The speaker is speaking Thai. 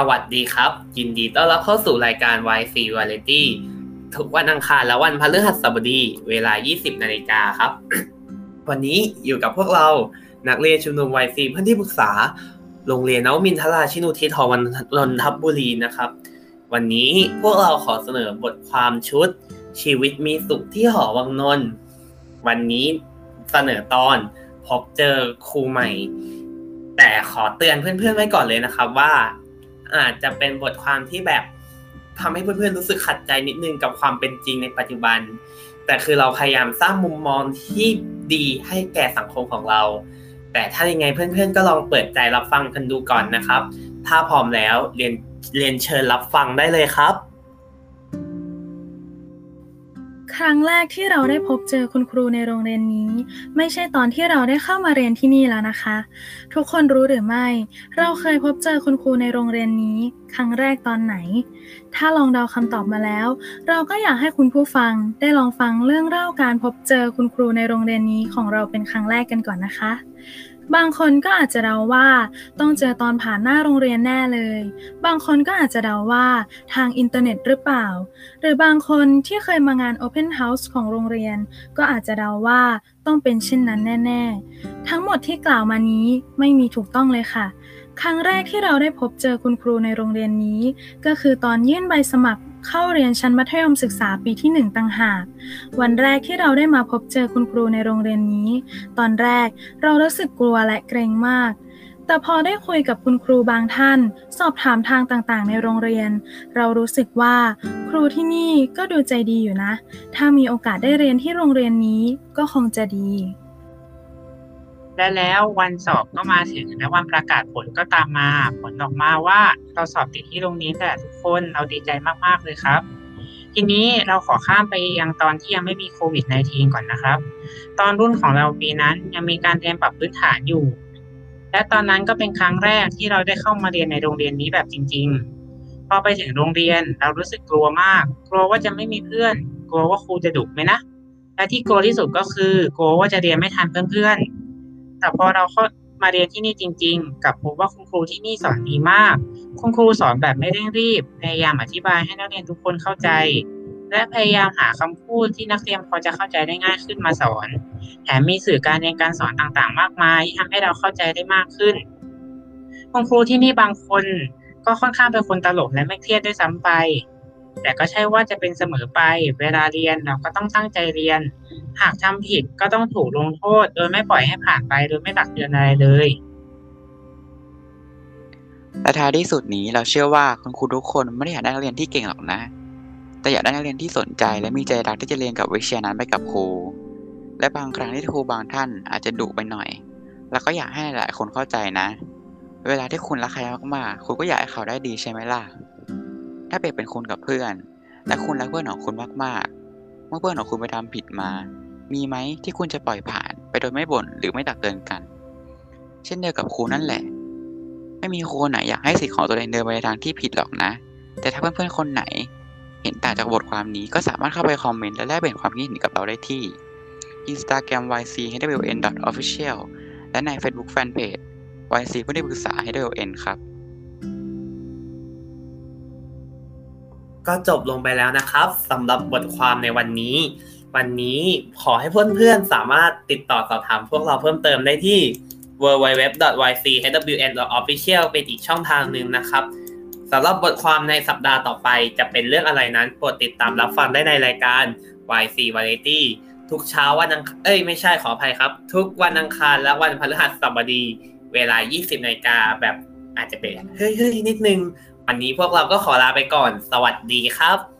สวัสดีครับ ยินดีต้อนรับเข้าสู่รายการ YC Variety ทุกวันอังคารและวันพฤหัสบดี เวลา 20 นาฬิกาครับ วันนี้อยู่กับพวกเรานักเรียนชุมนุม YC เพื่อนที่ปรึกษา โรงเรียนนวมินทราชินุทิศทวันนนทบุรีนะครับ วันนี้พวกเราขอเสนอบทความชุด ชีวิตมีสุขที่หอวังนนท์วันนี้เสนอตอนพบเจอครูใหม่ แต่ขอเตือนเพื่อนๆไว้ก่อนเลยนะครับว่า อาจจะเป็นบทความที่แบบทำให้เพื่อนๆรู้สึกขัดใจนิดนึงกับความเป็นจริงในปัจจุบัน แต่คือเราพยายามสร้างมุมมองที่ดีให้แก่สังคมของเรา แต่ถ้ายังไงเพื่อนๆ ก็ลองเปิดใจรับฟังกันดูก่อนนะครับ ถ้าพร้อมแล้วเรียนเรียนเชิญรับฟังได้เลยครับ ครั้งแรกที่เราได้พบเจอคุณครูในโรงเรียนนี้ ไม่ใช่ตอนที่เราได้เข้ามาเรียนที่นี่แล้วนะคะ ทุกคนรู้หรือไม่ เราเคยพบเจอคุณครูในโรงเรียนนี้ ครั้งแรกตอนไหน ถ้าลองเดาคำตอบมาแล้ว เราก็อยากให้คุณผู้ฟังได้ลองฟังเรื่องเล่าการพบเจอคุณครูในโรงเรียนนี้ของเราเป็นครั้งแรกกันก่อนนะคะ บางคนก็อาจจะเดาว่า ต้องเจอตอนผ่านหน้าโรงเรียนแน่เลย บางคนก็อาจจะเดาว่าทางอินเทอร์เน็ตหรือเปล่า หรือบางคนที่เคยมางาน Open House ของโรงเรียน ก็อาจจะเดาว่าต้องเป็นเช่นนั้นแน่ ๆ ทั้งหมดที่กล่าวมานี้ไม่มีถูกต้องเลยค่ะ ครั้งแรกที่เราได้พบเจอคุณครูในโรงเรียนนี้ ก็คือตอนยื่นใบสมัคร เข้าเรียนชั้นมัธยมศึกษาปีที่หนึ่งต่างหาก วันแรกที่เราได้มาพบเจอคุณครูในโรงเรียนนี้ ตอนแรกเรารู้สึกกลัวและเกรงมาก แต่พอได้คุยกับคุณครูบางท่าน สอบถามทางต่างๆ ในโรงเรียน เรารู้สึกว่า ครูที่นี่ก็ดูใจดีอยู่นะ ถ้ามีโอกาสได้เรียนที่โรงเรียนนี้ก็คงจะดี และแล้ววันสอบก็มาถึงและวันประกาศผลก็ตามมา ผลออกมาว่าเราสอบติดที่โรงเรียนแต่ทุกคนเราดีใจมากๆเลยครับ ทีนี้เราขอข้ามไปยังตอนที่ยังไม่มีโควิด -19 ก่อนนะครับ ตอนรุ่นของเราปีนั้นยังมีการเรียนปรับพื้นฐานอยู่ และตอนนั้นก็เป็นครั้งแรกที่เราได้เข้ามาเรียนในโรงเรียนนี้แบบจริง ๆ พอไปถึงโรงเรียนเรารู้สึกกลัวมาก กลัวว่าจะไม่มีเพื่อน กลัวว่าครูจะดุไหมนะและที่กลัวที่สุดก็คือกลัวว่าจะเรียนไม่ทันเพื่อนๆ แต่พอเราเข้ามาเรียนที่นี่จริง ๆ กับพบว่าคุณครูที่นี่สอนดีมาก คุณครูสอนแบบไม่เร่งรีบ พยายามอธิบายให้นักเรียนทุกคนเข้าใจ และพยายามหาคำพูดที่นักเรียนพอจะเข้าใจได้ง่ายขึ้นมาสอน แถมมีสื่อการเรียนการสอนต่างๆ มากมายที่ทำให้เราเข้าใจได้มากขึ้น คุณครูที่นี่บางคนก็ค่อนข้างเป็นคนตลกและไม่เครียดด้วยซ้ำไป แต่ก็ใช่ว่าจะเป็นเสมอไป เวลาเรียนเราก็ต้องตั้งใจเรียน หากทำผิดก็ต้องถูกลงโทษ โดยไม่ปล่อยให้ผ่านไปโดยไม่ตักเตือนอะไรเลยและท้ายที่สุดนี้เราเชื่อว่าคุณครูทุกคนไม่ได้อยากได้นักเรียนที่เก่งหรอกนะ แต่อยากได้นักเรียนที่สนใจและมีใจรักที่จะเรียนกับวิชานั้นไปกับครู และบางครั้งที่ครูบางท่านอาจจะดุไปหน่อย แล้วก็อยากให้หลายคนเข้าใจนะ เวลาที่คุณรักใครมากๆคุณก็อยากให้เขาได้ดีใช่ไหมล่ะ ถ้าเปรียบเป็นคุณกับเพื่อน และคุณรักเพื่อนของคุณมากๆ เมื่อเพื่อนของคุณไปทำผิดมา มีไหมที่คุณจะปล่อยผ่านไปโดยไม่บ่นหรือไม่ตักเตือนกัน เช่นเดียวกับครูนั่นแหละ ไม่มีครูไหนอยากให้สิทธิ์ของตัวเองเดินไปในทางที่ผิดหรอกนะ แต่ถ้าเพื่อนๆคนไหน เห็นต่างจากบทความนี้ก็สามารถเข้าไปคอมเมนต์และแลกเปลี่ยนความคิดเห็นกับเราได้ที่ Instagram ychwn.official และใน Facebook Fanpage yc ผู้ได้ปรึกษา HWN ครับ ก็จบลงไปแล้วนะครับสำหรับบทความในวันนี้ วันนี้ขอให้เพื่อนๆ สามารถติดต่อสอบถามพวกเราเพิ่มเติมได้ที่ www.ychwn.official เป็นอีกช่องทางหนึ่งนะครับสำหรับบทความในสัปดาห์ต่อไปจะเป็นเรื่องอะไรนั้นโปรดติดตามรับฟังได้ในรายการ YC Variety ทุกเช้าวันอังเอ้ยไม่ใช่ขออภัยครับ ทุกวันอังคารและวันพฤหัสบดี เวลา 20นาฬิกาแบบอาจจะเป็นเฮ้ยๆนิดนึง วันนี้พวกเราก็ขอลาไปก่อน สวัสดีครับ